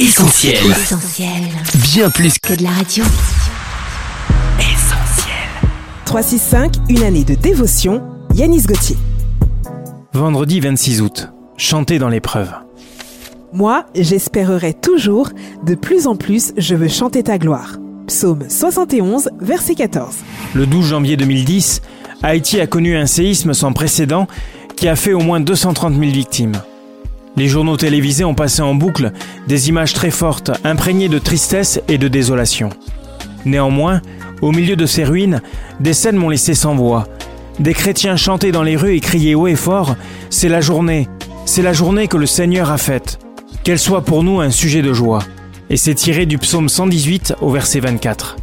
Essentiel. Essentiel. Bien plus que Que de la radio. essentiel. 365, une année de dévotion, Yanis Gauthier. Vendredi 26 août. Chanter dans l'épreuve. Moi, j'espérerai toujours, de plus en plus, je veux chanter ta gloire. Psaume 71, verset 14. Le 12 janvier 2010, Haïti a connu un séisme sans précédent qui a fait au moins 230 000 victimes. Les journaux télévisés ont passé en boucle des images très fortes, imprégnées de tristesse et de désolation. Néanmoins, au milieu de ces ruines, des scènes m'ont laissé sans voix. Des chrétiens chantaient dans les rues et criaient haut et fort C'est la journée, c'est la journée que le Seigneur a faite. Qu'elle soit pour nous un sujet de joie. Et c'est tiré du psaume 118 au verset 24.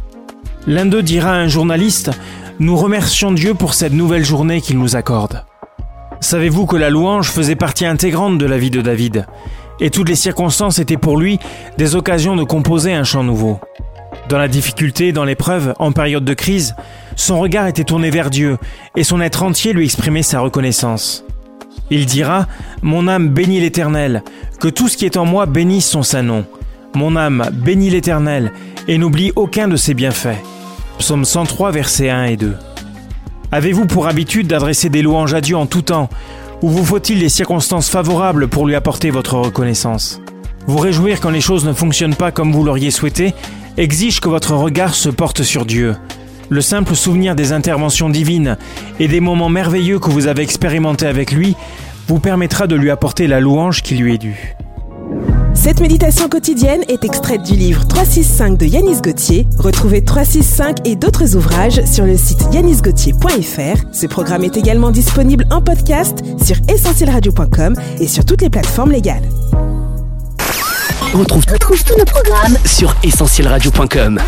L'un d'eux dira à un journaliste Nous remercions Dieu pour cette nouvelle journée qu'il nous accorde. Savez-vous que la louange faisait partie intégrante de la vie de David? Et toutes les circonstances étaient pour lui des occasions de composer un chant nouveau. Dans la difficulté, dans l'épreuve, en période de crise, son regard était tourné vers Dieu et son être entier lui exprimait sa reconnaissance. Il dira Mon âme bénit l'Éternel, que tout ce qui est en moi bénisse son saint nom. Mon âme bénit l'Éternel et n'oublie aucun de ses bienfaits. Psaume 103, versets 1 et 2. Avez-vous pour habitude d'adresser des louanges à Dieu en tout temps Ou vous faut-il des circonstances favorables pour lui apporter votre reconnaissance Vous réjouir quand les choses ne fonctionnent pas comme vous l'auriez souhaité exige que votre regard se porte sur Dieu. Le simple souvenir des interventions divines et des moments merveilleux que vous avez expérimentés avec lui vous permettra de lui apporter la louange qui lui est due. Cette méditation quotidienne est extraite du livre 365 de Yanis Gauthier. Retrouvez 365 et d'autres ouvrages sur le site yanisgauthier.fr. Ce programme est également disponible en podcast sur essentielradio.com et sur toutes les plateformes légales. On retrouve, tous nos programmes sur essentielradio.com.